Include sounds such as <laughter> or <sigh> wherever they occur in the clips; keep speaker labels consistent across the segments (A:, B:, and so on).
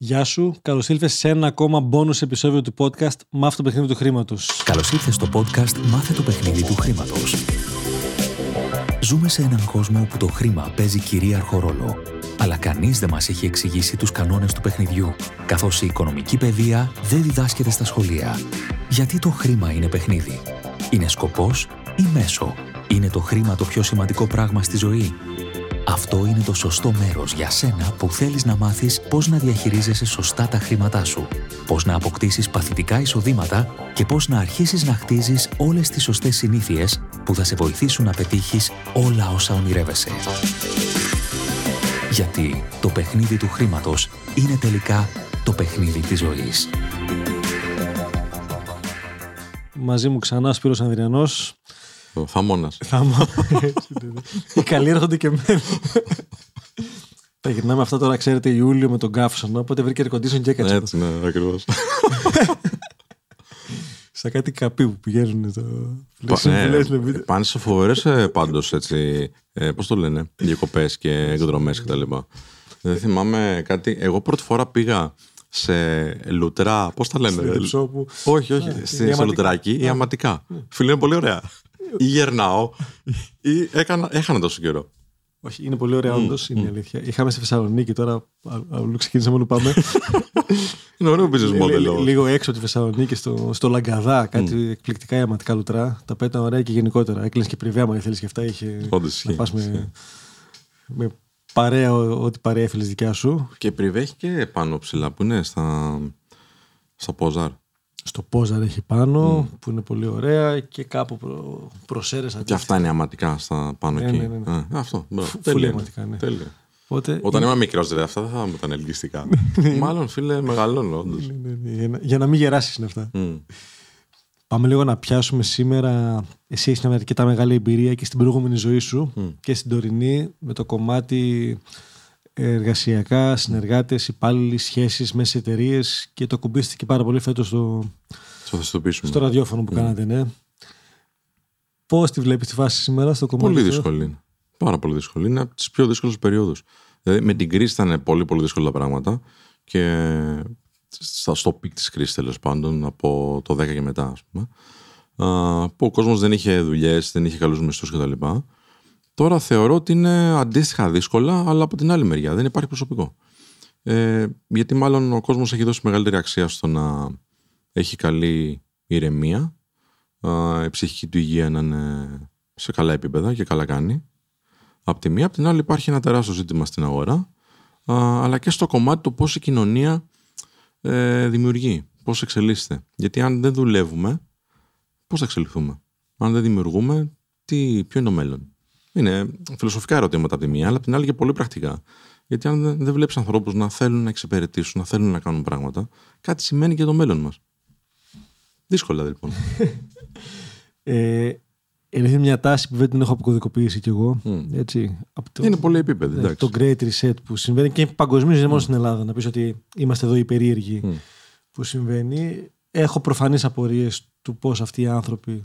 A: Γεια σου, καλώς ήλθες σε ένα ακόμα bonus επεισόδιο του podcast Μάθε το παιχνίδι του χρήματος.
B: Καλώς ήρθε στο podcast Μάθε το παιχνίδι του χρήματος. Ζούμε σε έναν κόσμο όπου το χρήμα παίζει κυρίαρχο ρόλο. Αλλά κανείς δεν μας έχει εξηγήσει τους κανόνες του παιχνιδιού, καθώς η οικονομική παιδεία δεν διδάσκεται στα σχολεία. Γιατί το χρήμα είναι παιχνίδι; Είναι σκοπός ή μέσο; Είναι το χρήμα το πιο σημαντικό πράγμα στη ζωή; Αυτό είναι το σωστό μέρος για σένα που θέλεις να μάθεις πώς να διαχειρίζεσαι σωστά τα χρήματά σου, πώς να αποκτήσεις παθητικά εισοδήματα και πώς να αρχίσεις να χτίζεις όλες τις σωστές συνήθειες που θα σε βοηθήσουν να πετύχεις όλα όσα ονειρεύεσαι. Γιατί το παιχνίδι του χρήματος είναι τελικά το παιχνίδι της ζωής.
A: Μαζί μου ξανά Σπύρος Ανδριανός.
C: Ο Θαμώνας.
A: Θα Οι καλοί έρχονται και μένουν. Τα γυρνάμε αυτά τώρα, ξέρετε, Ιούλιο με τον Κάφσον. Οπότε βρήκε air και έκατσε.
C: Έτσι, ναι, ακριβώς.
A: Σαν κάτι καπί που πηγαίνουν το.
C: Ναι, πάνε σε φοβερές πάντως έτσι. Ε, Πώς το λένε, διακοπές και εκδρομές κτλ. Δεν θυμάμαι κάτι. Εγώ πρώτη φορά πήγα σε λουτρά. Πώς τα λένε, Όχι, όχι. Σε λουτράκι ή αματικά. Φίλε, είναι πολύ ωραία ή γερνάω ή έκανα, έχανα τόσο καιρό.
A: Όχι, είναι πολύ ωραία, όντως είναι η αλήθεια. Είχαμε στη Θεσσαλονίκη τώρα, αλλού ξεκίνησαμε όλο πάμε. <laughs>
C: είναι ωραίο business model.
A: Λίγο έξω από τη Θεσσαλονίκη, στο, στο Λαγκαδά, κάτι εκπληκτικά ιαματικά λουτρά. Τα πέτα ωραία και γενικότερα. Έκλεινες και πριβέα, αν θέλει και αυτά. Είχε να πας με, με παρέα, ό,τι παρέα έφερε δικιά σου.
C: Και πριβέ έχει και πάνω ψηλά που είναι στα, στα Πόζαρ
A: στο Πόζαρ έχει πάνω, που είναι πολύ ωραία και κάπου προ, προσέρεσα.
C: Και αυτά είναι αματικά στα πάνω
A: ναι,
C: εκεί.
A: Ναι, ναι, ναι.
C: αυτό.
A: Τέλεια. αματικά, ναι.
C: Τέλεια. Οπότε... Όταν ήμουν μικρός, δηλαδή, αυτά δεν θα μου ήταν ελκυστικά. Μάλλον, φίλε, μεγαλώνω, όντως.
A: για, να, για να μην γεράσεις είναι αυτά. Πάμε λίγο να πιάσουμε σήμερα. Εσύ έχεις μια αρκετά μεγάλη εμπειρία και στην προηγούμενη ζωή σου και στην τωρινή με το κομμάτι εργασιακά, συνεργάτες, υπάλληλοι, σχέσεις μέσα εταιρείες και το κουμπίστηκε πάρα πολύ φέτος στο, στο ραδιόφωνο που mm. κάνατε, ναι. Πώς τη βλέπεις τη φάση σήμερα στο κομμάτι
C: Πολύ δύσκολη. Πάρα πολύ δύσκολη. Είναι από τις πιο δύσκολες περιόδους. Δηλαδή με την κρίση ήταν πολύ, πολύ δύσκολα πράγματα και στο peak της κρίσης τέλος πάντων από το 10 και μετά, ας πούμε. Που ο κόσμος δεν είχε δουλειές, δεν είχε καλούς μισθούς κτλ. Τώρα θεωρώ ότι είναι αντίστοιχα δύσκολα, αλλά από την άλλη μεριά δεν υπάρχει προσωπικό. Ε, γιατί μάλλον ο κόσμος έχει δώσει μεγαλύτερη αξία στο να έχει καλή ηρεμία, ε, η ψυχική του υγεία να είναι σε καλά επίπεδα και καλά κάνει. Από τη μία, από την άλλη υπάρχει ένα τεράστιο ζήτημα στην αγορά, ε, αλλά και στο κομμάτι του πώς η κοινωνία ε, δημιουργεί, πώς εξελίσσεται. Γιατί αν δεν δουλεύουμε, πώς θα εξελιχθούμε; Αν δεν δημιουργούμε, τι, ποιο είναι το μέλλον; Είναι φιλοσοφικά ερωτήματα από τη μία, αλλά από την άλλη και πολύ πρακτικά. Γιατί αν δεν βλέπεις ανθρώπους να θέλουν να εξυπηρετήσουν, να θέλουν να κάνουν πράγματα, κάτι σημαίνει και το μέλλον μας. Δύσκολα λοιπόν. <laughs>
A: ε, είναι μια τάση που δεν την έχω αποκωδικοποιήσει κι εγώ. Έτσι,
C: από το, είναι πολύ επίπεδο.
A: Ναι, το Great Reset που συμβαίνει και παγκοσμίως, δεν μόνο στην Ελλάδα. Να πεις ότι είμαστε εδώ οι περίεργοι που συμβαίνει. Έχω προφανείς απορίες του πώς αυτοί οι άνθρωποι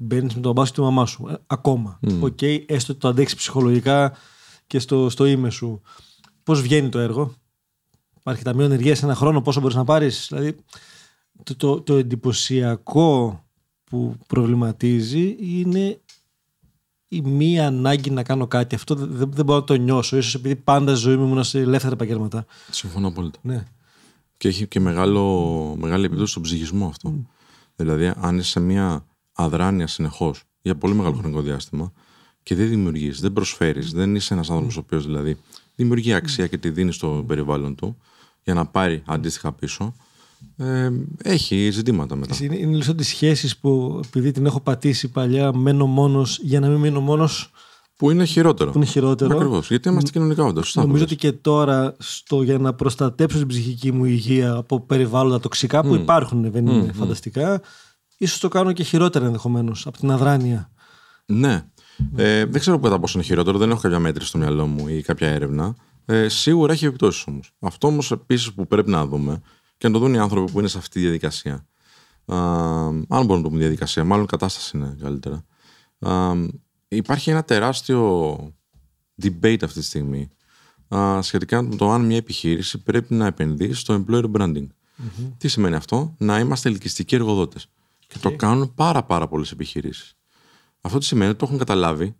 A: Μπαίνεις με τον μπάσκετ του μαμάς σου. Ε, ακόμα. OK, mm. okay, έστω ότι το αντέξεις ψυχολογικά και στο, στο ime σου. Πώς βγαίνει το έργο; Υπάρχει ταμείο ανεργίας ένα χρόνο, πόσο μπορείς να πάρεις; Δηλαδή, το, το, το εντυπωσιακό που προβληματίζει είναι η μία ανάγκη να κάνω κάτι. Αυτό δεν, δεν μπορώ να το νιώσω. ίσως επειδή πάντα ζωή μου ήμουν σε ελεύθερα επαγγέλματα.
C: Συμφωνώ απόλυτα.
A: Ναι.
C: Και έχει και μεγάλο, μεγάλη επίπτωση στον ψυχισμό αυτό. Δηλαδή, αν είσαι σε μια αδράνεια συνεχώς για πολύ μεγάλο χρονικό διάστημα και δεν δημιουργείς, δεν προσφέρεις, δεν είσαι ένας άνθρωπος ο οποίος δηλαδή δημιουργεί αξία και τη δίνει στο περιβάλλον του για να πάρει αντίστοιχα πίσω. Ε, έχει ζητήματα μετά.
A: Είναι, είναι λιγότερο τι σχέσεις που επειδή την έχω πατήσει παλιά, μένω μόνος για να μην μείνω μόνος.
C: Που είναι χειρότερο.
A: Που είναι χειρότερο.
C: Ακριβώς. Γιατί είμαστε κοινωνικά όντα.
A: Νομίζω ότι και τώρα στο, για να προστατέψω την ψυχική μου υγεία από περιβάλλοντα τοξικά που υπάρχουν, δεν είναι φανταστικά, ίσως το κάνω και χειρότερα ενδεχομένως από την αδράνεια.
C: Ναι. Ε, δεν ξέρω κατά πόσο είναι χειρότερο, δεν έχω κάποια μέτρηση στο μυαλό μου ή κάποια έρευνα. Ε, σίγουρα έχει επιπτώσεις όμως. Αυτό όμως επίσης που πρέπει να δούμε και να το δουν οι άνθρωποι που είναι σε αυτή τη διαδικασία. Α, αν μπορούμε να το πούμε διαδικασία, μάλλον κατάσταση είναι καλύτερα. Α, υπάρχει ένα τεράστιο debate αυτή τη στιγμή α, σχετικά με το αν μια επιχείρηση πρέπει να επενδύσει στο employer branding. Τι σημαίνει αυτό, να είμαστε ελκυστικοί εργοδότες. Και το κάνουν πάρα πάρα πολλές επιχειρήσεις. Αυτό τι σημαίνει ότι το έχουν καταλάβει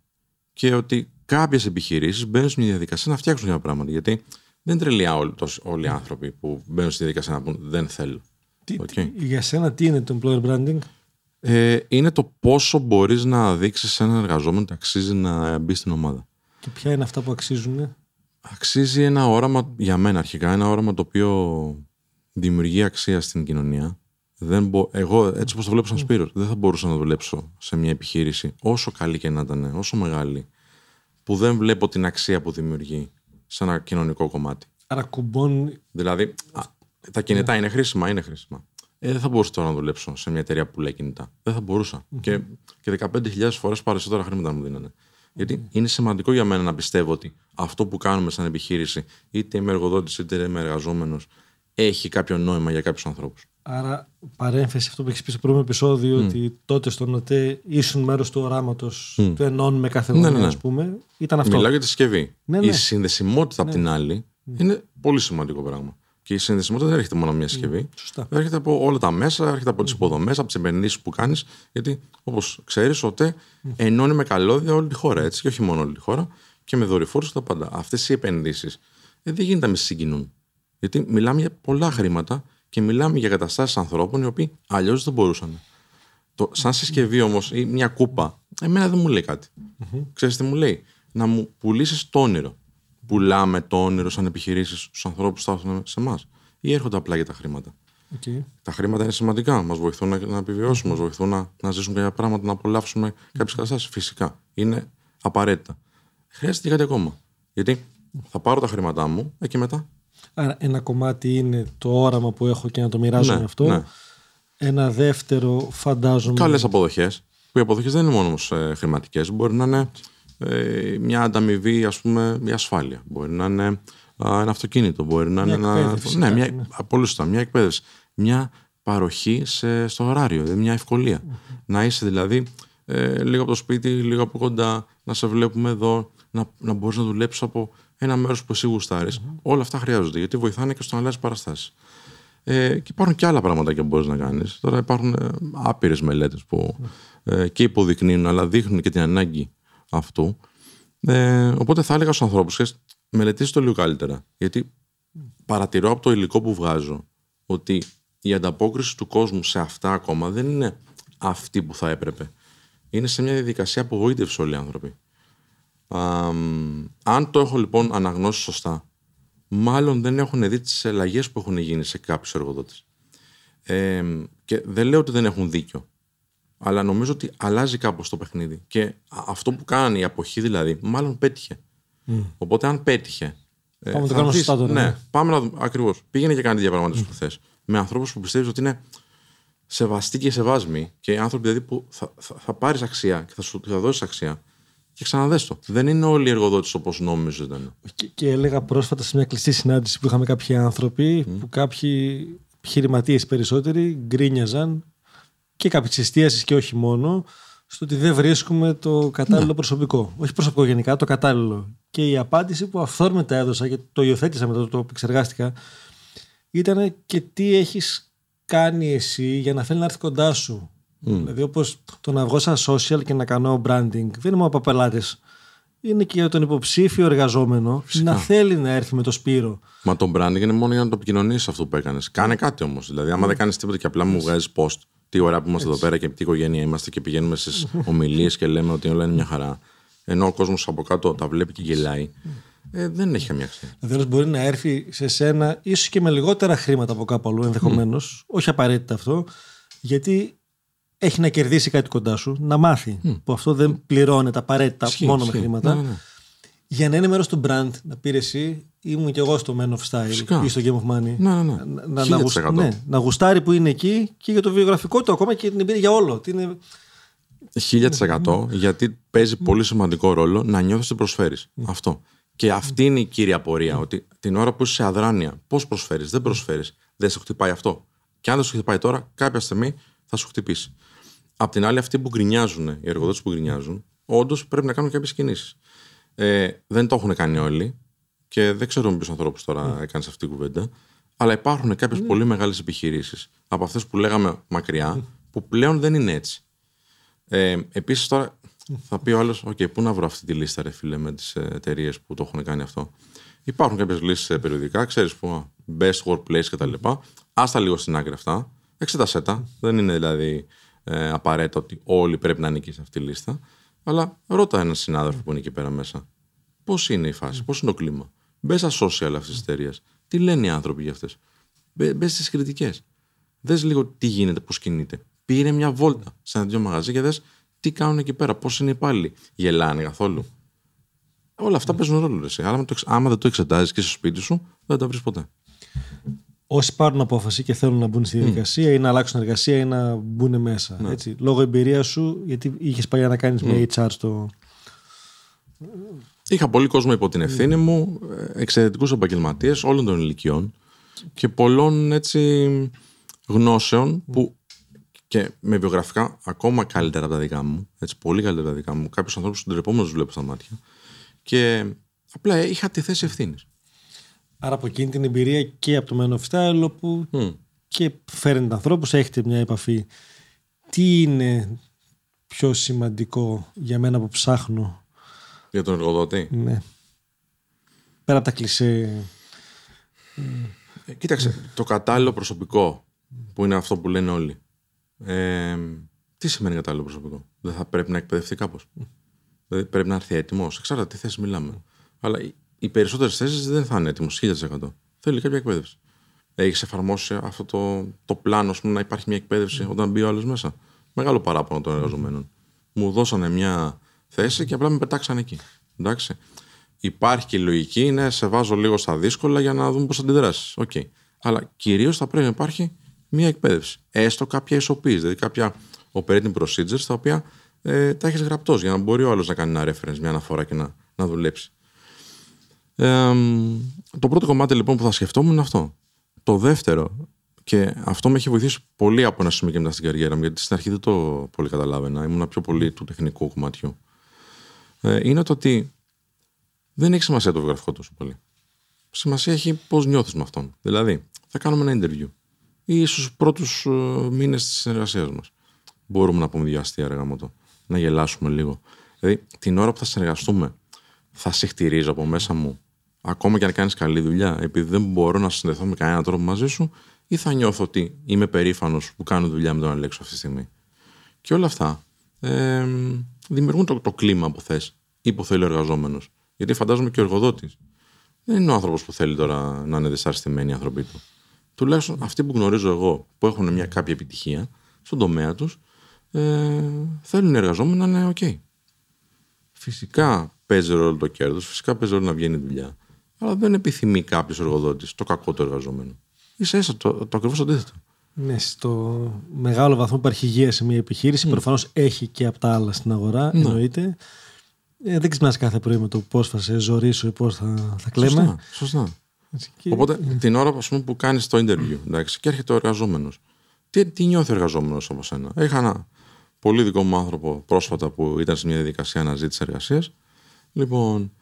C: και ότι κάποιες επιχειρήσεις μπαίνουν στην διαδικασία να φτιάξουν μια πράγματα. Γιατί δεν είναι τρελιά όλοι, όλοι οι άνθρωποι που μπαίνουν στη διαδικασία να πούν δεν θέλω.
A: Τι, okay. για σένα τι είναι το employer branding?
C: Ε, είναι το πόσο μπορείς να δείξεις σε έναν εργαζόμενο ότι αξίζει να μπει στην ομάδα.
A: Και ποια είναι αυτά που αξίζουν;
C: Αξίζει ένα όραμα, για μένα αρχικά, ένα όραμα το οποίο δημιουργεί αξία στην κοινωνία. Δεν μπο... Εγώ, έτσι όπως το βλέπω σαν Σπύρος, δεν θα μπορούσα να δουλέψω σε μια επιχείρηση, όσο καλή και να ήταν, όσο μεγάλη, που δεν βλέπω την αξία που δημιουργεί σε ένα κοινωνικό κομμάτι.
A: Άρα κουμπώνει.
C: Δηλαδή, τα κινητά είναι χρήσιμα, είναι χρήσιμα. Ε, δεν θα μπορούσα τώρα να δουλέψω σε μια εταιρεία που πουλάει κινητά. Δεν θα μπορουσα Και, και 15.000 φορές περισσότερα χρήματα μου δίνανε. Γιατί είναι σημαντικό για μένα να πιστεύω ότι αυτό που κάνουμε σαν επιχείρηση, είτε είμαι εργοδότης είτε είμαι εργαζόμενος, έχει κάποιο νόημα για κάποιους ανθρώπους.
A: Άρα, παρένθεση αυτό που έχεις πει στο πρώτο επεισόδιο, mm. ότι τότε στο ΝΟΤΕ ήσουν μέρος του οράματος mm. του ενώνουμε κάθε ναι, ναι, ναι. ας πούμε. Ήταν αυτό.
C: Μιλάω για τη συσκευή. Ναι, ναι. Η συνδεσιμότητα ναι. απ' την άλλη είναι πολύ σημαντικό πράγμα. Και η συνδεσιμότητα δεν έρχεται μόνο από μια συσκευή.
A: Σωστά.
C: Έρχεται από όλα τα μέσα, έρχεται από τις υποδομές, από τις επενδύσεις που κάνεις. Γιατί, όπως ξέρεις, ο ΤΕ ενώνει με καλώδια όλη τη χώρα. Έτσι, και όχι μόνο όλη τη χώρα, και με δορυφόρους και τα πάντα. Αυτές οι επενδύσεις ε, δεν γίνεται να με συγκινούν. Γιατί μιλάμε για πολλά χρήματα και μιλάμε για καταστάσεις ανθρώπων οι οποίοι αλλιώς δεν μπορούσαν. Το, σαν συσκευή όμως ή μια κούπα, εμένα δεν μου λέει κάτι. Mm-hmm. Ξέρεις τι μου λέει, να μου πουλήσεις το όνειρο πουλάμε το όνειρο σαν επιχειρήσεις στους ανθρώπους που φτάσουν σε εμάς, ή έρχονται απλά για τα χρήματα.
A: Okay.
C: Τα χρήματα είναι σημαντικά. Μας βοηθούν να, να επιβιώσουμε, μας βοηθούν να, να ζήσουμε κάποια πράγματα, να απολαύσουμε κάποιες καταστάσεις. Φυσικά. Είναι απαραίτητα. Χρειάζεται κάτι ακόμα. Γιατί θα πάρω τα χρήματά μου ε, και μετά.
A: Άρα, ένα κομμάτι είναι το όραμα που έχω και να το μοιράζω
C: ναι,
A: αυτό.
C: Ναι.
A: Ένα δεύτερο, φαντάζομαι.
C: Καλές αποδοχές. Που οι αποδοχές δεν είναι μόνος ε, χρηματικές. Μπορεί να είναι ε, μια ανταμοιβή, ας πούμε, μια ασφάλεια. Μπορεί να είναι ένα αυτοκίνητο, μπορεί να
A: μια
C: είναι ένα. Ναι, μια, ναι. πολύ σωστά, μια εκπαίδευση. Μια παροχή σε, στο ωράριο, δηλαδή μια ευκολια Να είσαι δηλαδή ε, λίγο από το σπίτι, λίγο από κοντά, να σε βλέπουμε εδώ, να, να μπορείς να δουλέψεις από ένα μέρος που εσύ Όλα αυτά χρειάζονται γιατί βοηθάνε και στο να αλλάζει παραστάσεις. Ε, και υπάρχουν και άλλα πράγματα που μπορείς να κάνεις. Τώρα υπάρχουν ε, άπειρες μελέτες που ε, και υποδεικνύουν, αλλά δείχνουν και την ανάγκη αυτού. Ε, οπότε θα έλεγα στους ανθρώπους, μελετήστε το λίγο καλύτερα. Γιατί παρατηρώ από το υλικό που βγάζω ότι η ανταπόκριση του κόσμου σε αυτά ακόμα δεν είναι αυτή που θα έπρεπε. Είναι σε μια διαδικασία απογοήτευσης όλοι οι άνθρωποι. Α, αν το έχω λοιπόν αναγνώσει σωστά, μάλλον δεν έχουν δει τις αλλαγές που έχουν γίνει σε κάποιους εργοδότες. Ε, και δεν λέω ότι δεν έχουν δίκιο αλλά νομίζω ότι αλλάζει κάπως το παιχνίδι. Και αυτό που κάνει η αποχή δηλαδή, μάλλον πέτυχε. Οπότε αν πέτυχε.
A: Ε, πάμε να το κάνουμε σωστά τώρα.
C: Ναι, ναι. πάμε να δούμε. Ακριβώς. Πήγαινε και κάνει διαπραγματεύσει mm. που θες. Με ανθρώπους που πιστεύεις ότι είναι σεβαστοί και σεβάσμοι και άνθρωποι δηλαδή που θα, θα, θα πάρεις αξία και θα σου θα δώσεις αξία. Και ξαναδες το. Δεν είναι όλοι οι εργοδότες όπως νόμιζες ήταν.
A: Και, και έλεγα πρόσφατα σε μια κλειστή συνάντηση που είχαμε κάποιοι άνθρωποι που κάποιοι επιχειρηματίες περισσότεροι γκρίνιαζαν και κάποιες εστίασεις και όχι μόνο, στο ότι δεν βρίσκουμε το κατάλληλο ναι. προσωπικό. Όχι προσωπικό γενικά, το κατάλληλο. Και η απάντηση που αυθόρμητα έδωσα και το υιοθέτησα μετά το επεξεργάστηκα ήταν και τι έχεις κάνει εσύ για να θέλει να έρθει κοντά σου. Mm. Δηλαδή, όπως το να βγω σαν social και να κάνω branding, δεν είναι μόνο από πελάτε. Είναι και για τον υποψήφιο εργαζόμενο Φυσικά. να θέλει να έρθει με το Σπύρο.
C: Μα το branding είναι μόνο για να το επικοινωνήσεις αυτό που έκανες. Κάνε κάτι όμως. Δηλαδή, άμα mm. δεν κάνεις τίποτα και απλά μου βγάζεις post, τι ώρα που είμαστε εδώ πέρα και τι οικογένεια είμαστε και πηγαίνουμε στις <laughs> ομιλίες και λέμε ότι όλα είναι μια χαρά. Ενώ ο κόσμος από κάτω τα βλέπει και γελάει. Ε, δεν έχει καμία αξία.
A: Δηλαδή, μπορεί να έρθει σε σένα, ίσως και με λιγότερα χρήματα από κάπου αλλού ενδεχομένως, όχι απαραίτητα αυτό, γιατί έχει να κερδίσει κάτι κοντά σου, να μάθει. Που αυτό δεν πληρώνεται απαραίτητα μόνο με χρήματα.
C: Ναι, ναι, ναι.
A: Για να είναι μέρος του brand, να πήρε εσύ, ήμουν κι εγώ στο Men of Style
C: Φυσικά.
A: ή στο Game of Money.
C: Ναι, ναι, ναι.
A: Να, να, γουσ... ναι, να γουστάρει που είναι εκεί και για το βιογραφικό του ακόμα και την εμπειρία για όλο. Τι είναι...
C: 1000% γιατί παίζει πολύ σημαντικό ρόλο να νιώθεις ότι προσφέρεις. Αυτό. Και αυτή είναι η κύρια πορεία. Ότι την ώρα που είσαι σε αδράνεια, πώς προσφέρεις, δεν προσφέρεις, δεν σε χτυπάει αυτό. Και αν δεν σου χτυπάει τώρα, κάποια στιγμή θα σου χτυπήσει. Απ' την άλλη, αυτοί που γκρινιάζουν, οι εργοδότες που γκρινιάζουν, όντως πρέπει να κάνουν κάποιες κινήσεις. Ε, δεν το έχουν κάνει όλοι και δεν ξέρω με ποιους ανθρώπους τώρα έκανε αυτή την κουβέντα, αλλά υπάρχουν κάποιες πολύ μεγάλες επιχειρήσεις από αυτές που λέγαμε μακριά, που πλέον δεν είναι έτσι. Ε, Επίσης τώρα θα πει ο άλλος, OK, πού να βρω αυτή τη λίστα, ρε φίλε, με τις εταιρείες που το έχουν κάνει αυτό; Υπάρχουν κάποιες λύσεις περιοδικά, ξέρεις που best workplace κτλ. Άστα λίγο στην άκρη αυτά. Εξέτασέ τα. Δεν είναι δηλαδή ε, απαραίτητο ότι όλοι πρέπει να νικήσει αυτή τη λίστα. Αλλά ρώτα έναν συνάδελφο που είναι εκεί πέρα μέσα. Πώς είναι η φάση, πώς είναι το κλίμα. Μπες στα social αυτή τη εταιρεία. Τι λένε οι άνθρωποι για αυτές. Μπε στις κριτικές. Δες λίγο τι γίνεται, πώς κινείται. Πήρε μια βόλτα σε ένα δύο μαγαζί και δες τι κάνουν εκεί πέρα, πώς είναι οι υπάλληλοι. Γελάνε καθόλου. Όλα αυτά παίζουν ρόλο. Εσύ. Άμα, το, άμα δεν το εξετάζεις και στο σπίτι σου, δεν τα βρεις ποτέ.
A: Όσοι πάρουν απόφαση και θέλουν να μπουν στη διαδικασία ή να αλλάξουν εργασία ή να μπουν μέσα.
C: Ναι.
A: Έτσι, λόγω εμπειρία σου, γιατί είχες πάει να κάνεις μια HR στο.
C: Είχα πολύ κόσμο υπό την ευθύνη μου, εξαιρετικούς επαγγελματίες όλων των ηλικιών και πολλών έτσι γνώσεων που και με βιογραφικά ακόμα καλύτερα από τα δικά μου, έτσι, πολύ καλύτερα από τα δικά μου, κάποιους ανθρώπους τους τρεπόμενου βλέπω στα μάτια. Και απλά είχα τη θέση ευθύνης.
A: Άρα από εκείνη την εμπειρία και από το Men of Style, όπου και φέρνετε ανθρώπους, έχετε μια επαφή. Τι είναι πιο σημαντικό για μένα που ψάχνω;
C: Για τον εργοδότη;
A: Ναι. Πέρα από τα κλισέ.
C: Ε, κοίταξε, το κατάλληλο προσωπικό που είναι αυτό που λένε όλοι. Ε, τι σημαίνει κατάλληλο προσωπικό; Δεν θα πρέπει να εκπαιδευτεί κάπως; Δηλαδή πρέπει να έρθει έτοιμος; Εξαρτάται τι θέση μιλάμε. Αλλά οι- οι περισσότερες θέσεις δεν θα είναι έτοιμος 1000%. Θέλει κάποια εκπαίδευση. Έχεις εφαρμόσει αυτό το, το πλάνο, ας πούμε, να υπάρχει μια εκπαίδευση όταν μπει ο άλλος μέσα; Μεγάλο παράπονο των εργαζομένων. Μου δώσανε μια θέση και απλά με πετάξανε εκεί. Εντάξει. Υπάρχει και η λογική, ναι, σε βάζω λίγο στα δύσκολα για να δούμε πώς αντιδράσεις. Οκ. Αλλά κυρίως θα πρέπει να υπάρχει μια εκπαίδευση. Έστω κάποια εξοικείωση, δηλαδή κάποια operating procedures τα οποία ε, τα έχεις γραπτός για να μπορεί ο άλλος να κάνει ένα reference, μια αναφορά και να, να δουλέψει. Ε, το πρώτο κομμάτι λοιπόν που θα σκεφτόμουν είναι αυτό. Το δεύτερο, και αυτό με έχει βοηθήσει πολύ από ένα σημείο και μετά στην καριέρα μου, γιατί στην αρχή δεν το πολύ καταλάβαινα, ήμουν πιο πολύ του τεχνικού κομματιού. Ε, είναι το ότι δεν έχει σημασία το βιογραφικό τόσο πολύ. Σημασία έχει πώς νιώθεις με αυτόν. Δηλαδή, θα κάνουμε ένα interview ή στους πρώτους μήνες της συνεργασίας μας. Μπορούμε να πούμε δύο αστεία έργα μου το. Να γελάσουμε λίγο. Δηλαδή, την ώρα που θα συνεργαστούμε, θα σε χτυρίζω από μέσα μου, ακόμα και αν κάνεις καλή δουλειά, επειδή δεν μπορώ να συνδεθώ με κανέναν τρόπο μαζί σου, ή θα νιώθω ότι είμαι περήφανος που κάνω δουλειά με τον Αλέξο αυτή τη στιγμή. Και όλα αυτά ε, δημιουργούν το, το κλίμα που θες ή που θέλει ο εργαζόμενος. Γιατί φαντάζομαι και ο εργοδότης δεν είναι ο άνθρωπος που θέλει τώρα να είναι δυσαρεστημένοι οι άνθρωποι του. Τουλάχιστον αυτοί που γνωρίζω εγώ, που έχουν μια κάποια επιτυχία στον τομέα τους, ε, θέλουν οι εργαζόμενοι να είναι OK. Φυσικά παίζει ρόλο το κέρδος, φυσικά παίζει ρόλο να βγαίνει η δουλειά. Αλλά δεν επιθυμεί κάποιος εργοδότης το κακό του εργαζόμενου. σα ίσα το, το ακριβώς αντίθετο.
A: Ναι, στο μεγάλο βαθμό υπάρχει υγεία σε μια επιχείρηση. Mm. Προφανώς έχει και από τα άλλα στην αγορά,
C: Ναι.
A: εννοείται. Ε, δεν ξυπνάς κάθε πρωί με το πώς θα σε ζωρίσω ή πώς θα, θα κλαίμε.
C: Σωστά. σωστά.
A: Έτσι, και-
C: Οπότε την ώρα ας πούμε, που κάνεις το interview εντάξει, και έρχεται ο εργαζόμενος, τι, τι νιώθει ο εργαζόμενος από σένα; Είχα ένα πολύ δικό μου άνθρωπο πρόσφατα που ήταν σε μια διαδικασία αναζήτησης εργασίας. Λοιπόν,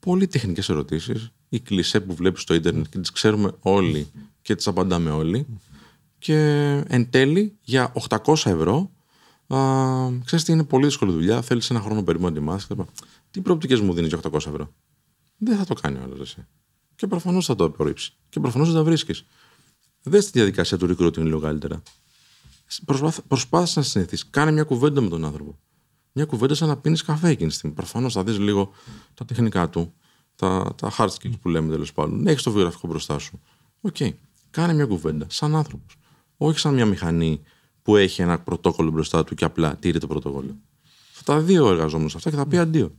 C: πολύ τεχνικέ ερωτήσεις. Οι κλισέ που βλέπεις στο ίντερνετ και τις ξέρουμε όλοι και τις απαντάμε όλοι. Και εν τέλει για 800 ευρώ. Α, ξέρεις τι είναι πολύ δύσκολη δουλειά. Θέλεις ένα χρόνο περίπου να τη μάθεις κλπ. Τι προοπτικές μου δίνεις για 800 ευρώ; Δεν θα το κάνει ο άλλος εσύ. Και προφανώς θα το απορρίψει. Και προφανώς δεν τα βρίσκεις. Δες τη διαδικασία του recruiting λίγο καλύτερα. Προσπάθ- Προσπάθησες να συνηθίσεις. Κάνε μια κουβέντα με τον άνθρωπο. Μια κουβέντα σαν να πίνεις καφέ εκείνη τη στιγμή. Προφανώς θα δεις λίγο τα τεχνικά του, τα, τα hard skills που λέμε τέλος πάντων. Έχεις το βιογραφικό μπροστά σου. Οκ. Κάνε μια κουβέντα σαν άνθρωπος. Όχι σαν μια μηχανή που έχει ένα πρωτόκολλο μπροστά του και απλά τήρει το πρωτόκολλο. Θα τα δει ο εργαζόμενος αυτά και θα πει αντίο.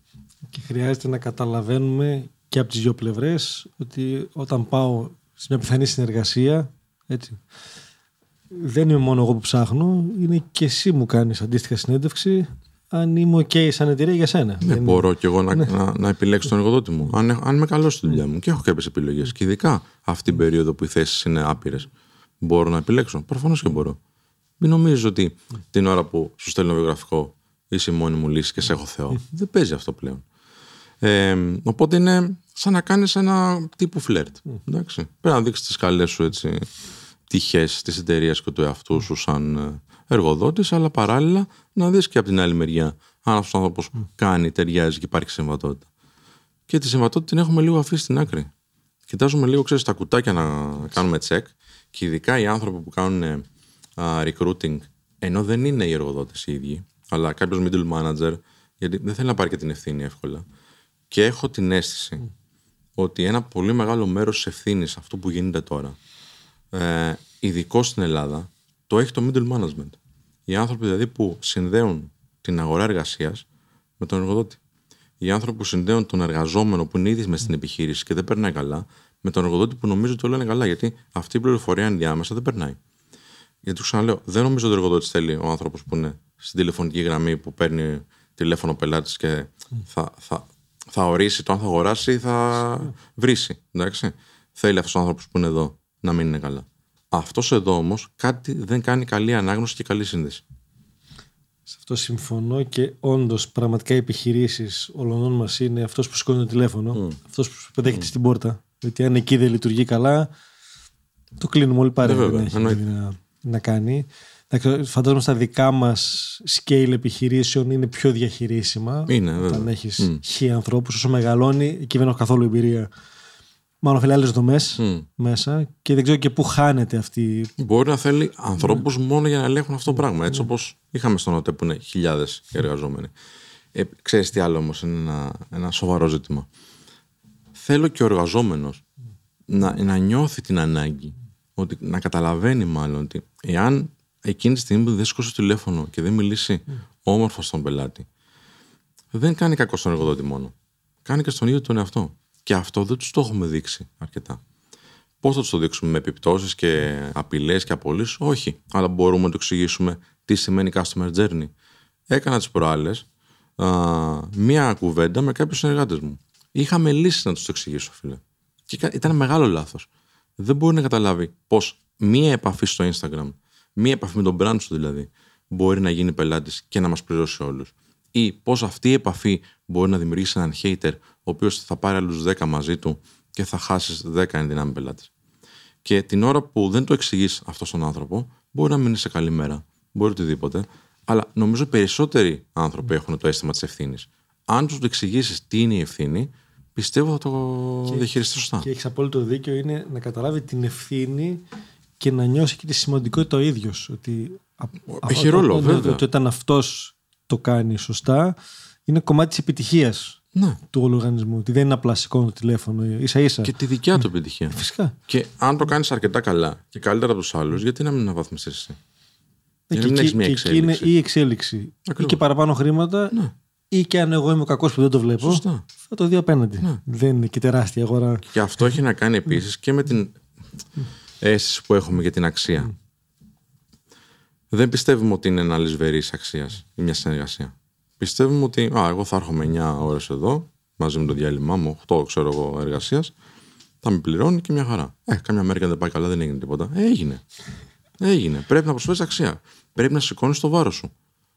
A: Και χρειάζεται να καταλαβαίνουμε και από τις δύο πλευρές ότι όταν πάω σε μια πιθανή συνεργασία, έτσι, δεν είμαι μόνο εγώ που ψάχνω, είναι και εσύ μου κάνεις αντίστοιχα συνέντευξη αν είμαι ok σαν εταιρεία για σένα.
C: Ναι,
A: Δεν-
C: μπορώ κι εγώ να, να, να επιλέξω τον εργοδότη μου. Αν, έχω- αν είμαι καλός στη δουλειά μου και έχω κάποιες επιλογές. Και ειδικά αυτή την περίοδο που οι θέσεις είναι άπειρες, μπορώ να επιλέξω; Προφανώς και μπορώ. Μην νομίζεις ότι την ώρα που σου στέλνω βιογραφικό είσαι η μόνη μου λύση και σε έχω Θεό. Δεν παίζει αυτό πλέον. Ε, οπότε είναι σαν να κάνεις ένα τύπου φλερτ. Εντάξει. Πρέπει να δείξεις τις καλές σου έτσι, τυχέ της εταιρείας και του εαυτού σου σαν ε, εργοδότης, αλλά παράλληλα να δεις και από την άλλη μεριά αν αυτός ο άνθρωπος κάνει, ταιριάζει και υπάρχει συμβατότητα. Και τη συμβατότητα την έχουμε λίγο αφήσει στην άκρη. Κοιτάζουμε λίγο, ξέρεις, τα κουτάκια να κάνουμε check και ειδικά οι άνθρωποι που κάνουν recruiting, ενώ δεν είναι οι εργοδότες οι ίδιοι, αλλά κάποιος middle manager, γιατί δεν θέλει να πάρει και την ευθύνη εύκολα. Και έχω την αίσθηση ότι ένα πολύ μεγάλο μέρος της ευθύνης αυτού που γίνεται τώρα, ε, ειδικό στην Ελλάδα, το έχει το middle management. Οι άνθρωποι δηλαδή που συνδέουν την αγορά εργασίας με τον εργοδότη. Οι άνθρωποι που συνδέουν τον εργαζόμενο που είναι ήδη μες στην επιχείρηση και δεν περνάει καλά, με τον εργοδότη που νομίζει ότι όλα είναι καλά. Γιατί αυτή η πληροφορία ενδιάμεσα δεν περνάει. Γιατί του ξαναλέω, δεν νομίζω ότι ο εργοδότης θέλει ο άνθρωπος που είναι στην τηλεφωνική γραμμή που παίρνει τηλέφωνο πελάτης και θα, θα, θα ορίσει το αν θα αγοράσει ή θα βρίσει. Εντάξει. Θέλει αυτός ο άνθρωπος που είναι εδώ να μην είναι καλά. Αυτός εδώ όμως κάτι δεν κάνει καλή ανάγνωση και καλή σύνδεση.
A: Σε αυτό συμφωνώ και όντως πραγματικά οι επιχειρήσεις όλων μας είναι αυτός που σηκώνει το τηλέφωνο, mm. αυτός που σου πετέχεται mm. στην πόρτα. Γιατί αν εκεί δεν λειτουργεί καλά, το κλείνουμε όλοι παρέα. Ναι, δεν έχει να, να κάνει. Φαντάζομαι στα δικά μας scale επιχειρήσεων είναι πιο διαχειρίσιμα.
C: Είναι,
A: Όταν έχεις mm. χι ανθρώπους, όσο μεγαλώνει, εκεί δεν έχω καθόλου εμπειρία. Μάλλον θέλει άλλε δομές mm. μέσα και δεν ξέρω και πού χάνεται αυτή.
C: Μπορεί να θέλει ανθρώπους mm. μόνο για να ελέγχουν αυτό το πράγμα. Έτσι mm. όπως είχαμε στον ΟΤΕ που είναι χιλιάδες εργαζόμενοι. Ε, ξέρεις τι άλλο όμως είναι ένα, ένα σοβαρό ζήτημα. Θέλω και ο εργαζόμενος να, να νιώθει την ανάγκη, ότι, να καταλαβαίνει μάλλον ότι εάν εκείνη τη στιγμή που δεν σηκώσει το τηλέφωνο και δεν μιλήσει mm. όμορφα στον πελάτη, δεν κάνει κακό στον εργοδότη μόνο. Κάνει και στον ίδιο τον εαυτό. Και αυτό δεν τους το έχουμε δείξει αρκετά. Πώς θα τους το δείξουμε, με επιπτώσεις και απειλές και απολύσεις, Όχι. Αλλά μπορούμε να το εξηγήσουμε τι σημαίνει customer journey. Έκανα τις προάλλες μία κουβέντα με κάποιους συνεργάτες μου. Είχαμε λύσεις να τους το εξηγήσω, φίλε. Και ήταν μεγάλο λάθος. Δεν μπορεί να καταλάβει πώ μία επαφή στο Instagram, μία επαφή με τον brand σου δηλαδή, μπορεί να γίνει πελάτης και να μας πληρώσει όλους. Ή πώς αυτή η επαφή μπορεί να δημιουργήσει έναν hater ο οποίος θα πάρει άλλους 10 μαζί του και θα χάσεις 10 ενδυνάμει πελάτες. Και την ώρα που δεν το εξηγείς αυτό στον άνθρωπο, μπορεί να μείνει σε καλή μέρα, μπορεί οτιδήποτε, αλλά νομίζω περισσότεροι άνθρωποι έχουν το αίσθημα της ευθύνης. Αν τους το εξηγήσεις τι είναι η ευθύνη, πιστεύω θα το διαχειριστεί σωστά.
A: Και έχεις απόλυτο δίκιο είναι να καταλάβει την ευθύνη και να νιώσει και τη σημαντικότητα ο ίδιος. Ότι
C: έχει ρόλο, βέβαια.
A: Ότι όταν αυτός το κάνει σωστά, είναι κομμάτι της επιτυχίας ναι. του όλου οργανισμού. Ότι δεν είναι απλά σηκώνω το τηλέφωνο ίσα ίσα.
C: Και τη δικιά του επιτυχία.
A: Ε, φυσικά.
C: Και αν το κάνεις αρκετά καλά και καλύτερα από τους άλλους, γιατί να μην αναβαθμιστείς εσύ;
A: Ε, και, και, και εκεί είναι η εξέλιξη. Ακριβώς. Ή και παραπάνω χρήματα, ναι. ή και αν εγώ είμαι ο κακός που δεν το βλέπω, Σωστά. θα το δει απέναντι. Ναι. Δεν είναι και τεράστια αγορά.
C: Και αυτό έχει να κάνει επίσης και με την αίσθηση που έχουμε για την αξία. Δεν πιστεύουμε ότι είναι ένα λησβερής αξίας ή μια συνεργασία πιστεύουμε ότι α, εγώ θα έρχομαι 9 ώρες εδώ, μαζί με το διάλειμμα μου, 8 ξέρω εγώ εργασίας, θα με πληρώνει και μια χαρά. Ε, κάμια μέρα και δεν πάει καλά, δεν έγινε τίποτα. Ε, έγινε. Έγινε. Πρέπει να προσφέρεις αξία. Πρέπει να σηκώνεις το βάρος σου.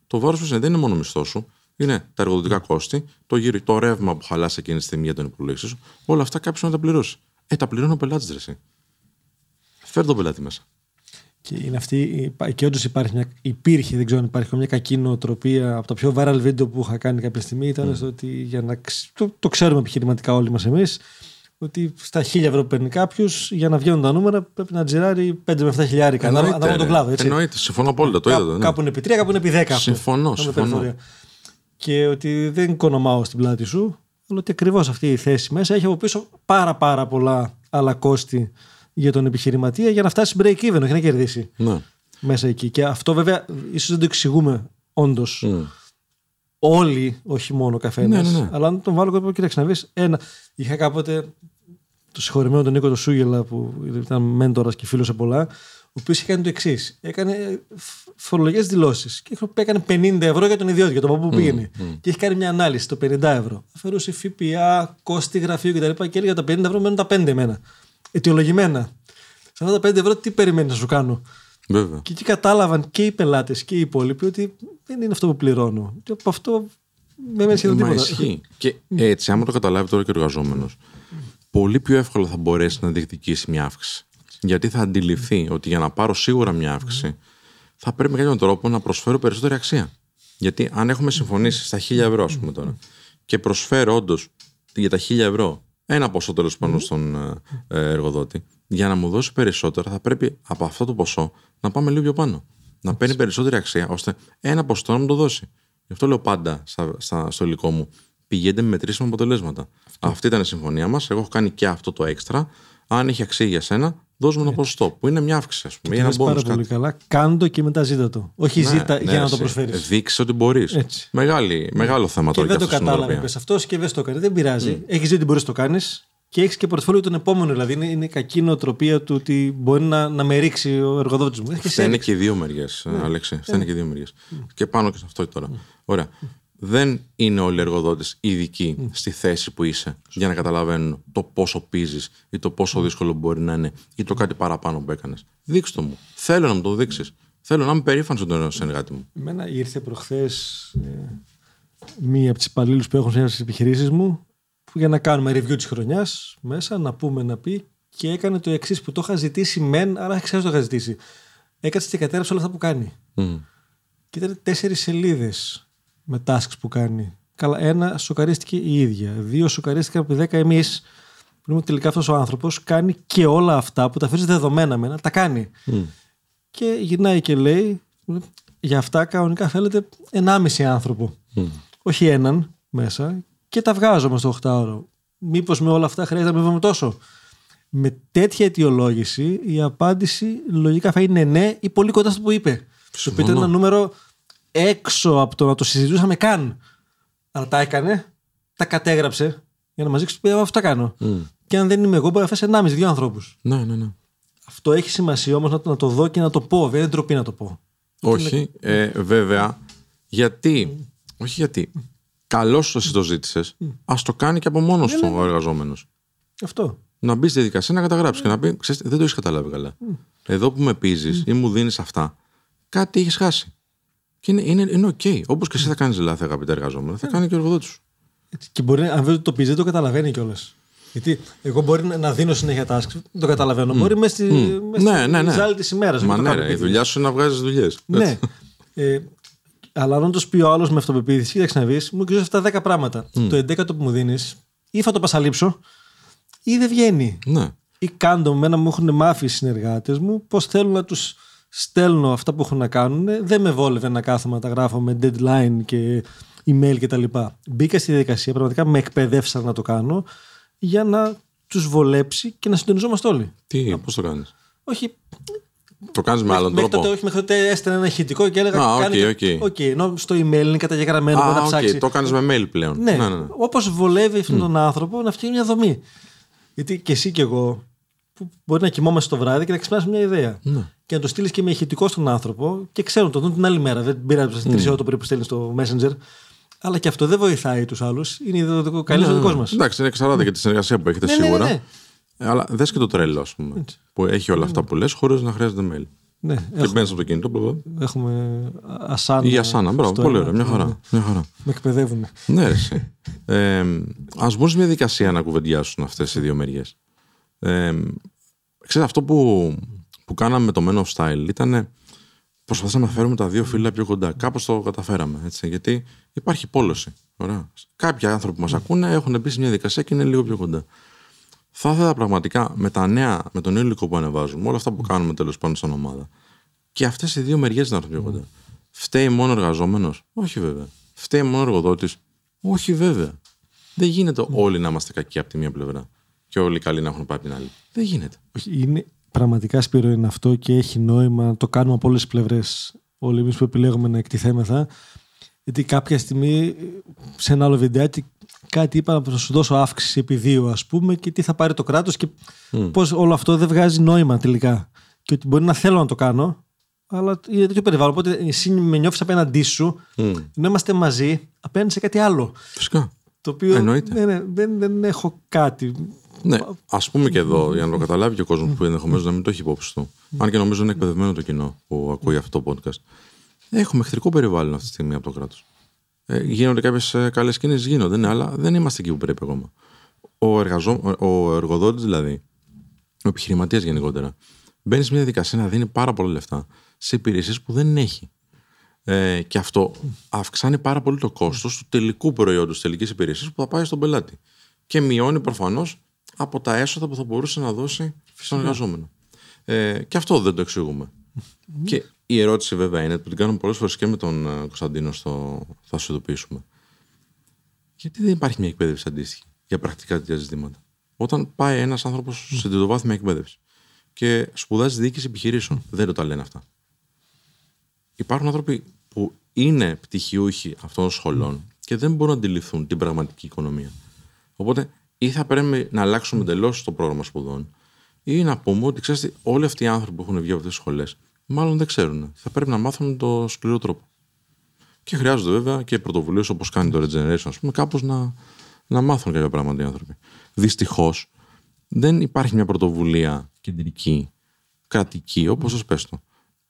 C: Το βάρος σου δεν είναι μόνο μισθός σου. Είναι τα εργοδοτικά κόστη, το, γύρι, το ρεύμα που χαλάς εκείνη τη στιγμή για τον υπολογιστή σου. Όλα αυτά κάποιο να τα πληρώσεις. Ε, τα πληρώνει ο πελάτης, ρε. Φέρ τον πελάτη μέσα.
A: Και, είναι αυτή, και όντως υπήρχε, δεν ξέρω αν υπάρχει μια κακή νοοτροπία. Από τα πιο viral βίντεο που είχα κάνει κάποια στιγμή ήταν mm. στο ότι για να. Το, το ξέρουμε επιχειρηματικά όλοι μας εμείς, ότι στα χίλια ευρώ που παίρνει κάποιος, για να βγαίνουν τα νούμερα, πρέπει να τζιράρει 5 με 7 χιλιάρικα. Ανάλογα τον κλάδο. Έτσι.
C: Εννοείται, συμφωνώ απόλυτα. Το είδα.
A: Ναι. Κάπου είναι επί 3, κάπου είναι επί 10.
C: Συμφωνώ. συμφωνώ.
A: Και ότι δεν οικονομάω στην πλάτη σου, αλλά ότι ακριβώς αυτή η θέση μέσα έχει από πίσω πάρα, πάρα πολλά άλλα κόστη για τον επιχειρηματία για να φτάσει break even, όχι να κερδίσει.
C: Ναι.
A: Μέσα εκεί. Και αυτό βέβαια ίσως δεν το εξηγούμε όντως. Mm. Όλοι, όχι μόνο ο καθένας. Ναι, ναι, ναι. Αλλά αν τον βάλω κάπου, κοίταξε να βρει ένα. Είχα κάποτε το συγχωρημένο τον Νίκο το Σούγελα, που ήταν μέντορας και φίλος σε πολλά, ο οποίος είχε κάνει το εξής. Έκανε φορολογικές δηλώσεις και έκανε 50 ευρώ για τον ιδιότητα, για τον παππού που πήγαινε. Mm, Και έχει κάνει μια ανάλυση το 50 ευρώ. Αφαιρούσε ΦΠΑ, κόστη γραφείου κτλ. Και έλεγε τα 50 ευρώ μένουν τα 5 εμένα αιτιολογημένα. Σε αυτά τα 5 ευρώ τι περιμένεις να σου κάνω;
C: Βέβαια.
A: Και εκεί κατάλαβαν και οι πελάτες και οι υπόλοιποι ότι δεν είναι αυτό που πληρώνω. Και από αυτό δεν με σχεδόν τίποτα.
C: Ισχύει. <laughs> Και έτσι, άμα το καταλάβει τώρα και ο εργαζόμενος, πολύ πιο εύκολα θα μπορέσει να διεκδικήσει μια αύξηση. Γιατί θα αντιληφθεί ότι για να πάρω σίγουρα μια αύξηση, θα πρέπει με κάποιον τρόπο να προσφέρω περισσότερη αξία. Γιατί αν έχουμε συμφωνήσει στα 1000 ευρώ, ας πούμε τώρα, και προσφέρω όντως για τα 1000 ευρώ ένα ποσό τέλος πάντων στον ε, ε, εργοδότη, για να μου δώσει περισσότερα, θα πρέπει από αυτό το ποσό να πάμε λίγο πιο πάνω. Να παίρνει περισσότερη αξία, ώστε ένα ποσό να μου το δώσει. Γι' αυτό λέω πάντα στα, στα, στο υλικό μου, πηγαίνετε με μετρήσιμα αποτελέσματα. Αυτή ήταν η συμφωνία μας. Εγώ έχω κάνει και αυτό το έξτρα. Αν έχει αξία για σένα, δώσ' μου ένα ποσοστό που είναι μια αύξηση, ας πούμε.
A: Είναι πάρα πολύ κάτι. καλά. Κάντο και μετά ζήτα το. Όχι ναι, ζήτα ναι, για να το προσφέρεις.
C: Δείξει ότι μπορείς. Μεγάλο θέμα τώρα.
A: Και δεν το κατάλαβε αυτός και δεν το έκανε. Δεν πειράζει. Mm. Έχεις δει ότι μπορείς να το κάνεις και έχεις και πορτφόλιο τον επόμενο. Δηλαδή είναι, είναι κακή νοοτροπία του ότι μπορεί να, να με ρίξει ο εργοδότης μου.
C: είναι και δύο μεριές, ναι. Αλέξη. Ναι. είναι και δύο μεριές. Και πάνω και σε αυτό τώρα. Ωραία δεν είναι όλοι οι εργοδότες ειδικοί στη θέση που είσαι για να καταλαβαίνουν το πόσο πίζεις ή το πόσο δύσκολο μπορεί να είναι ή το κάτι παραπάνω που έκανες. Δείξτε το μου. Θέλω να μου το δείξεις. Θέλω να είμαι περήφανος τον συνεργάτη μου.
A: Εμένα ήρθε προχθές ε, μία από τις υπαλλήλους που έχουν στι επιχειρήσεις μου για να κάνουμε review της χρονιάς μέσα, να πούμε να πει και έκανε το εξής που το είχα ζητήσει μεν, αλλά ξέρω το είχα ζητήσει. Έκατσε και κατέραψε όλα αυτά που κάνει. Mm. Και ήταν τέσσερις σελίδες με tasks που κάνει. Καλά, ένα, σοκαρίστηκε η ίδια. Δύο, σοκαρίστηκε από δέκα εμείς. Που τελικά αυτός ο άνθρωπος κάνει και όλα αυτά που τα φέρει δεδομένα μένα, τα κάνει. Και γυρνάει και λέει, για αυτά κανονικά θέλετε ενάμιση άνθρωπο. Όχι έναν μέσα. Και τα βγάζουμε στο 8ωρο. Μήπως με όλα αυτά χρειάζεται να μην τόσο. Με τέτοια αιτιολόγηση η απάντηση λογικά θα είναι ναι ή πολύ κοντά στο που είπε. Σου πείτε ένα νούμερο έξω από το να το συζητούσαμε καν. Αλλά τα έκανε, τα κατέγραψε για να μας δείξει ότι αυτά κάνω. Mm. Και αν δεν είμαι εγώ, μπορεί να φέρει 1,5 δύο ανθρώπους.
C: Ναι, ναι, ναι.
A: Αυτό έχει σημασία όμως να, να, το δω και να το πω. Δεν είναι ντροπή να το πω.
C: Όχι, ε, βέβαια. Γιατί. Mm. Όχι γιατί. Καλώς το εσύ το ζήτησες. Mm. Α το κάνει και από μόνος ναι, του ναι, ναι. ο εργαζόμενος.
A: Αυτό.
C: Να μπεις στη διαδικασία να καταγράψεις και να πει: ξέρεις, Δεν το έχεις καταλάβει καλά. Εδώ που με πείζεις ή μου δίνεις αυτά, κάτι έχεις χάσει. Και είναι, είναι, είναι OK. Όπως και εσύ θα κάνεις λάθη, αγαπητέ εργαζόμενο, θα κάνει και ο εργοδότης σου.
A: Και μπορεί, αν δεν το πεις, δεν το καταλαβαίνει κιόλας. Γιατί εγώ μπορεί να δίνω συνέχεια task, δεν το καταλαβαίνω. Mm. Μπορεί μέσα στη, mm. μέσα ναι, ναι, ναι. ζάλη της ημέρας.
C: Μα ναι, η δουλειά σου είναι να βγάζεις δουλειές.
A: Ναι. ε, αλλά αν το πει ο άλλος με αυτοπεποίθηση, κοίταξε να δεις, μου ξέρει αυτά 10 πράγματα. Mm. Το 11ο που μου δίνεις, ή θα το πασαλείψω, ή δεν βγαίνει.
C: Ναι.
A: Ή κάντο με ένα μου έχουν μάθει οι συνεργάτες μου πώς θέλουν να τους στέλνω αυτά που έχουν να κάνουν. Δεν με βόλευε να κάθομαι να τα γράφω με deadline και email κτλ. Μπήκα στη διαδικασία, πραγματικά με εκπαιδεύσαν να το κάνω για να τους βολέψει και να συντονιζόμαστε όλοι.
C: Τι, πώς το κάνεις;
A: Όχι.
C: Το κάνεις με άλλον
A: μέχρι
C: τρόπο;
A: Τότε, όχι, μέχρι τότε έστελνε ένα ηχητικό και έλεγα.
C: Α, okay,
A: okay. okay. Ενώ στο email είναι καταγεγραμμένο.
C: Α, να okay. Το κάνεις με mail πλέον.
A: Ναι, ναι, ναι. ναι. Όπως βολεύει αυτόν τον άνθρωπο να φτιάξει μια δομή. Γιατί και εσύ και εγώ που μπορεί να κοιμόμαστε το βράδυ και να ξυπνά μια ιδέα.
C: Ναι.
A: Και να το στείλεις και με ηχητικό στον άνθρωπο και ξέρουν το δουν την άλλη μέρα. Δεν πήρατε mm. τρεις ώρε το πρωί που στέλνεις στο Messenger. Αλλά και αυτό δεν βοηθάει τους άλλους. Είναι ο καλύτερο ναι, δικός μας.
C: Εντάξει, είναι εξαρτάται και τη συνεργασία που έχετε
A: ναι,
C: σίγουρα.
A: Ναι, ναι,
C: ναι. Αλλά δες και το τρέλο, ας πούμε. Έτσι. Που έχει όλα αυτά που λες χωρίς να χρειάζεται mail.
A: Ναι,
C: και μπαίνεις από το κινητό.
A: Έχουμε ασάνα.
C: Ή ασάνα, μπράβο, πολύ ωραία, μια χαρά. Μια χαρά.
A: Με εκπαιδεύουν.
C: Ναι, ρε. ε, Α μπουν σε μια δικασία να κουβεντιάσουν αυτές οι δύο μεριές. Ε, Ξέρετε, αυτό που, που κάναμε με το Men of Style ήταν προσπαθήσαμε να φέρουμε τα δύο φύλλα πιο κοντά. Κάπως το καταφέραμε. Έτσι, γιατί υπάρχει πόλωση. Ωραία. Κάποιοι άνθρωποι που μας ακούνε έχουν μπει σε μια δικασία και είναι λίγο πιο κοντά. Θα ήθελα πραγματικά με, τα νέα, με τον υλικό που ανεβάζουμε, όλα αυτά που κάνουμε τέλος πάντων σαν ομάδα, και αυτές οι δύο μεριές να έρθουν πιο κοντά. Φταίει μόνο ο εργαζόμενος, Όχι βέβαια. Φταίει μόνο ο εργοδότης, Όχι βέβαια. Δεν γίνεται όλοι να είμαστε κακοί από τη μία πλευρά και όλοι καλοί να έχουν πάει από την άλλη. Δεν γίνεται.
A: Είναι, πραγματικά σπύρο είναι αυτό και έχει νόημα να το κάνουμε από όλες τις πλευρές. Όλοι εμείς που επιλέγουμε να εκτιθέμεθα. Γιατί κάποια στιγμή σε ένα άλλο βιντεάκι κάτι είπα να σου δώσω αύξηση επί δύο, ας πούμε, και τι θα πάρει το κράτος και mm. πώς όλο αυτό δεν βγάζει νόημα τελικά. Και ότι μπορεί να θέλω να το κάνω, αλλά είναι τέτοιο περιβάλλον. Οπότε εσύ με νιώθεις απέναντί σου, mm. ενώ είμαστε μαζί, απέναντι σε κάτι άλλο.
C: Φυσικά.
A: Το οποίο ναι, ναι, δεν, δεν έχω κάτι.
C: Ναι, α πούμε και εδώ, για να το καταλάβει και ο κόσμος που ενδεχομένως να μην το έχει υπόψη του, αν και νομίζω είναι εκπαιδευμένο το κοινό που ακούει αυτό το podcast. Έχουμε εχθρικό περιβάλλον αυτή τη στιγμή από το κράτος. Ε, γίνονται κάποιες καλές κινήσεις, γίνονται, ναι, αλλά δεν είμαστε εκεί που πρέπει ακόμα. ο, εργαζό, ο εργοδότης δηλαδή, ο επιχειρηματίας γενικότερα, μπαίνει σε μια διαδικασία να δίνει πάρα πολλά λεφτά σε υπηρεσίες που δεν έχει. Ε, και αυτό αυξάνει πάρα πολύ το κόστος του τελικού προϊόντος, της τελικής υπηρεσίας που θα πάει στον πελάτη. Και μειώνει προφανώς από τα έσοδα που θα μπορούσε να δώσει στον εργαζόμενο. Ε, και αυτό δεν το εξηγούμε. Και η ερώτηση βέβαια είναι, που την κάνουμε πολλές φορές και με τον ε, Κωνσταντίνο στο θα σου ειδοποιήσουμε. Γιατί δεν υπάρχει μια εκπαίδευση αντίστοιχη για πρακτικά τέτοια ζητήματα; Όταν πάει ένας άνθρωπος σε τριτοβάθμια εκπαίδευση και σπουδάζει διοίκηση επιχειρήσεων, δεν το τα λένε αυτά. Υπάρχουν άνθρωποι που είναι πτυχιούχοι αυτών των σχολών και δεν μπορούν να αντιληφθούν την πραγματική οικονομία. Οπότε ή θα πρέπει να αλλάξουμε εντελώς το πρόγραμμα σπουδών, ή να πούμε ότι ξέρετε, όλοι αυτοί οι άνθρωποι που έχουν βγει από αυτές τις σχολές, μάλλον δεν ξέρουν. Θα πρέπει να μάθουν το σκληρό τρόπο. Και χρειάζονται βέβαια και πρωτοβουλίες όπως κάνει το Regeneration, ας πούμε, κάπως να, να μάθουν κάποια πράγματα οι άνθρωποι. Δυστυχώς δεν υπάρχει μια πρωτοβουλία κεντρική, κρατική, όπως σας πες το.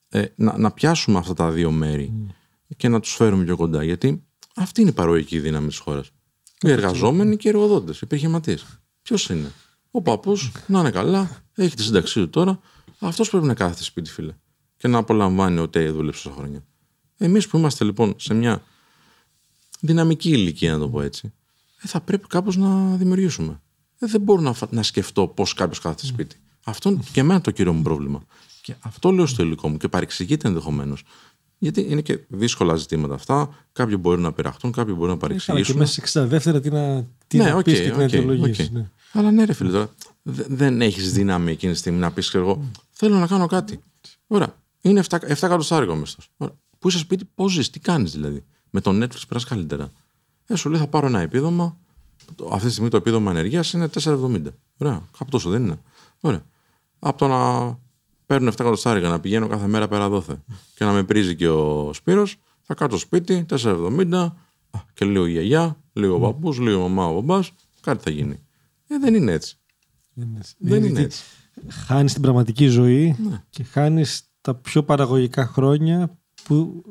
C: Ε, να, να πιάσουμε αυτά τα δύο μέρη και να τους φέρουμε πιο κοντά. Γιατί αυτή είναι η παροϊκή δύναμη της χώρας. Οι εργαζόμενοι και οι εργοδότες, οι επιχειρηματίε. Ποιος είναι; Ο παππούς, να είναι καλά, έχει τη σύνταξή του τώρα. Αυτός πρέπει να κάθεται σπίτι, φίλε. Και να απολαμβάνει ό,τι δούλεψε τόσα χρόνια. Εμείς που είμαστε λοιπόν σε μια δυναμική ηλικία, να το πω έτσι, ε, θα πρέπει κάπως να δημιουργήσουμε. Ε, δεν μπορώ να, να σκεφτώ πώς κάποιος κάθεται σπίτι. Αυτό είναι και εμένα το κύριο μου πρόβλημα. Και αυτό λέω στο υλικό μου και παρεξηγείται ενδεχομένως. Γιατί είναι και δύσκολα ζητήματα αυτά. Κάποιοι μπορεί να πειραχτούν, κάποιοι μπορεί να παρεξηγήσουν.
A: και μέσα σε 62 τι να, τι ναι, να okay, πεις και okay, τι να okay. Ναι.
C: Αλλά ναι, ρε φίλε, τώρα δεν έχεις δύναμη εκείνη τη στιγμή να πεις, εγώ, θέλω να κάνω κάτι. Ωραία. Είναι 7, 7 εκατοστάρικο μισθός. Πού είσαι σπίτι, πώς ζεις, τι κάνεις δηλαδή. Με το Netflix περάσει καλύτερα. Ε, σου λέει θα πάρω ένα επίδομα. Αυτή τη στιγμή το επίδομα ενεργείας είναι 4,70. Ωραία. Κάπου τόσο δεν είναι. Ωραία. Από το να παίρνω 7 εκατοστάρικα να πηγαίνω κάθε μέρα πέρα δόθε και να με πρίζει και ο Σπύρος, θα κάτσω σπίτι, 4,70 και λίγο γιαγιά, λίγο παππούς, λίγο μαμά ο μπαμπάς, κάτι θα γίνει. Ε, δεν είναι έτσι. Δεν είναι έτσι.
A: Χάνεις την πραγματική ζωή ναι. και χάνεις τα πιο παραγωγικά χρόνια που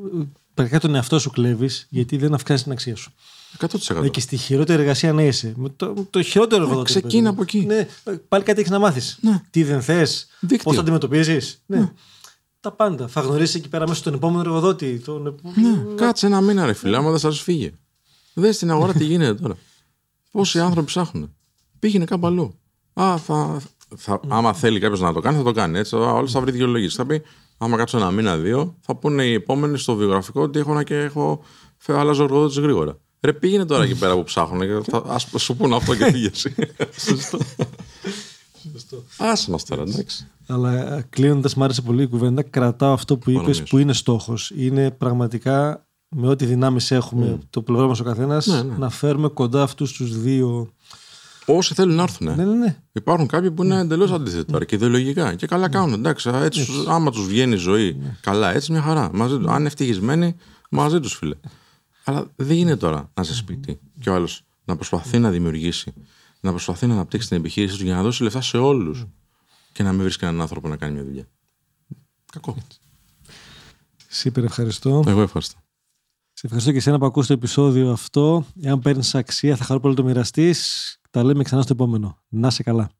A: πραγματικά τον εαυτό σου κλέβεις γιατί δεν αυξάνεις την αξία σου.
C: 100%.
A: Και στη χειρότερη εργασία να είσαι. Με το, το χειρότερο ναι, εργοδότη.
C: Ξεκίνα από εκεί.
A: Ναι, πάλι κάτι έχεις να μάθεις. Ναι. Τι δεν θες, πώς το αντιμετωπίζεις. Ναι. ναι. Τα πάντα. Θα γνωρίσει εκεί πέρα μέσα στον επόμενο εργοδότη. Τον...
C: Ναι. Κάτσε ένα μήνα, ρε φίλε, άμα δεν σας φύγει. Δες στην αγορά τι γίνεται τώρα. Πόσοι άνθρωποι ψάχνουν. Πήγαινε κάπου αλλού. Α, θα, θα, άμα θέλει κάποιος να το κάνει, θα το κάνει. Έτσι, όλος θα βρει δικαιολογήσεις. Θα πει, άμα κάτσω ένα μήνα, δύο, θα πούνε οι επόμενοι στο βιογραφικό ότι έχω να και έχω αλλάζω εργοδότη γρήγορα. Ρε πήγαινε τώρα εκεί πέρα που ψάχνουν. Α σου πούνε αυτό και <laughs> πήγε Σωστό. Άσε μα τώρα, εντάξει.
A: Αλλά κλείνοντας, μου άρεσε πολύ η κουβέντα. Κρατάω αυτό που είπες που είναι στόχος. Είναι πραγματικά με ό,τι δυνάμεις έχουμε το πλευρό μας ο καθένας ναι, ναι. να φέρουμε κοντά αυτούς τους δύο.
C: Όσοι θέλουν να έρθουν.
A: Ναι, ναι, ναι.
C: Υπάρχουν κάποιοι που είναι εντελώς αντίθετοι τώρα και ιδεολογικά. Και καλά κάνουν. Εντάξει, έτσι, άμα τους βγαίνει η ζωή καλά, έτσι μια χαρά. Μαζί, αν είναι ευτυχισμένοι, μαζί τους φίλε. Αλλά δεν είναι τώρα να είσαι σπίτι και ο άλλος να προσπαθεί να δημιουργήσει, να προσπαθεί να αναπτύξει την επιχείρηση του για να δώσει λεφτά σε όλους και να μην βρεις κανέναν άνθρωπο να κάνει μια δουλειά. Κακό.
A: Σύπερ, ευχαριστώ.
C: Εγώ ευχαριστώ.
A: Σε ευχαριστώ και εσένα που ακούς το επεισόδιο αυτό. Εάν παίρνεις αξία, θα χαρώ πολύ το μοιραστείς. Τα λέμε ξανά στο επόμενο. Να σε καλά.